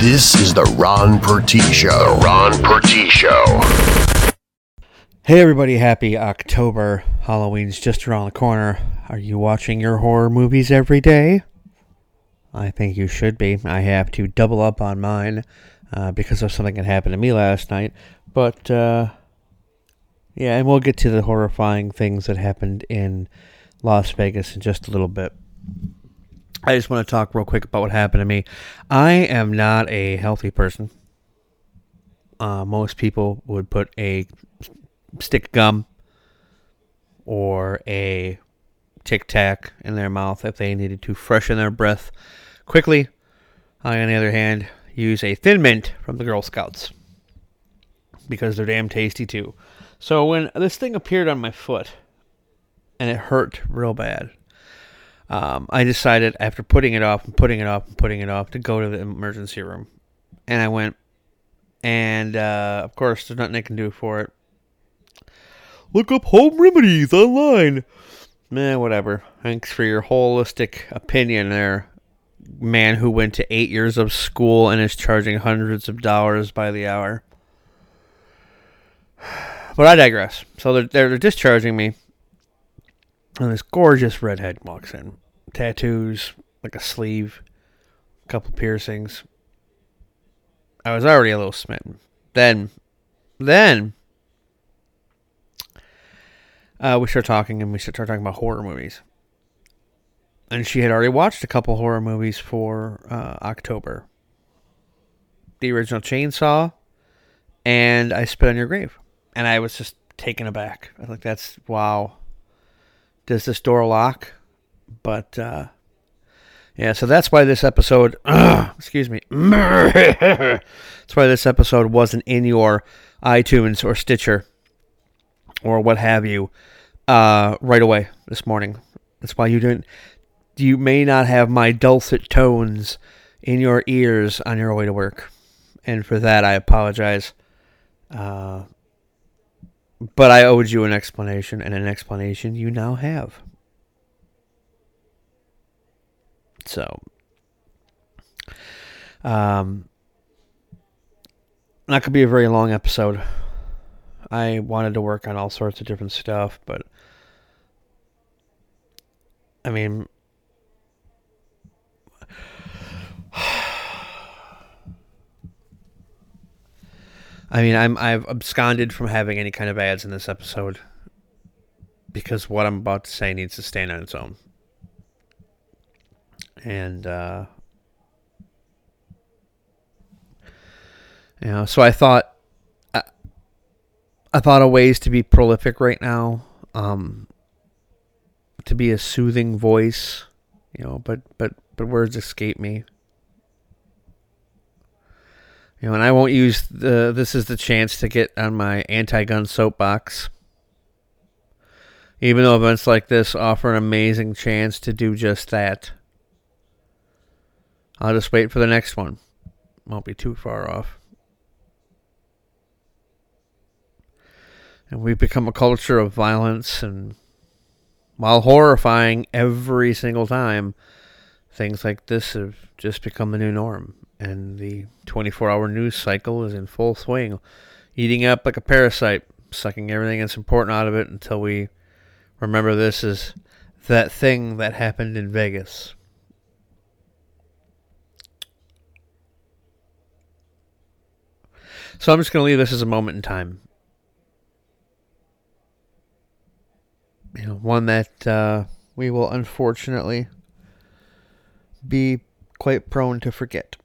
This is the Ron Pertee Show. The Ron Pertee Show. Hey everybody, happy October. Halloween's just around the corner. Are you watching your horror movies every day? I think you should be. I have to double up on mine uh, because of something that happened to me last night. But, uh, yeah, and we'll get to the horrifying things that happened in Las Vegas in just a little bit. I just want to talk real quick about what happened to me. I am not a healthy person. Uh, most people would put a stick gum or a tic tac in their mouth if they needed to freshen their breath quickly. I, on the other hand, use a thin mint from the Girl Scouts because they're damn tasty too. So when this thing appeared on my foot and it hurt real bad, um, I decided after putting it off and putting it off and putting it off to go to the emergency room. And I went, and uh, of course, there's nothing I can do for it. Look up home remedies online. Eh, whatever. Thanks for your holistic opinion there, man who went to eight years of school and is charging hundreds of dollars by the hour. But I digress. So they're, they're, they're discharging me. And this gorgeous redhead walks in. Tattoos, like a sleeve, a couple piercings. I was already a little smitten. Then, then, uh, we start talking and we start talking about horror movies. And she had already watched a couple horror movies for uh, October. The original Chainsaw and I Spit on Your Grave. And I was just taken aback. I was like, that's, wow. Does this door lock? But, uh, yeah, so that's why this episode, uh, excuse me, that's why this episode wasn't in your iTunes or Stitcher or what have you uh, right away this morning. That's why you didn't. You may not have my dulcet tones in your ears on your way to work, and for that I apologize. Uh, but I owed you an explanation, and an explanation you now have. So, um, that could be a very long episode. I wanted to work on all sorts of different stuff, but I mean, I mean, I'm I've absconded from having any kind of ads in this episode because what I'm about to say needs to stand on its own. And uh you know, so I thought I, I thought of ways to be prolific right now. Um to be a soothing voice, you know, but but but words escape me. You know, and I won't use the. This is the chance to get on my anti-gun soapbox. Even though events like this offer an amazing chance to do just that. I'll just wait for the next one. Won't be too far off. And we've become a culture of violence and while horrifying every single time, things like this have just become the new norm and the 24 hour news cycle is in full swing, eating up like a parasite, sucking everything that's important out of it until we remember this is that thing that happened in Vegas. So I'm just going to leave this as a moment in time. You know, one that uh, we will unfortunately be quite prone to forget.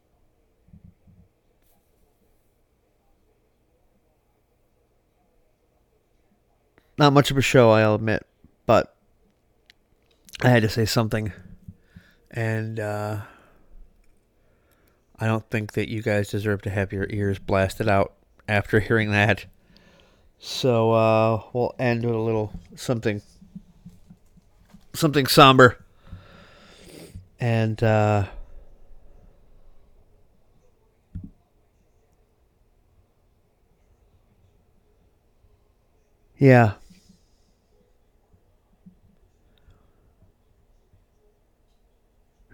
Not much of a show, I'll admit, but I had to say something. And uh, I don't think that you guys deserve to have your ears blasted out after hearing that. So uh, we'll end with a little something something somber. And uh, yeah.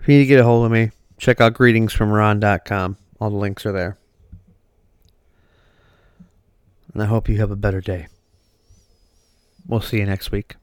If you need to get a hold of me, check out greetingsfromron.com All the links are there. And I hope you have a better day. We'll see you next week.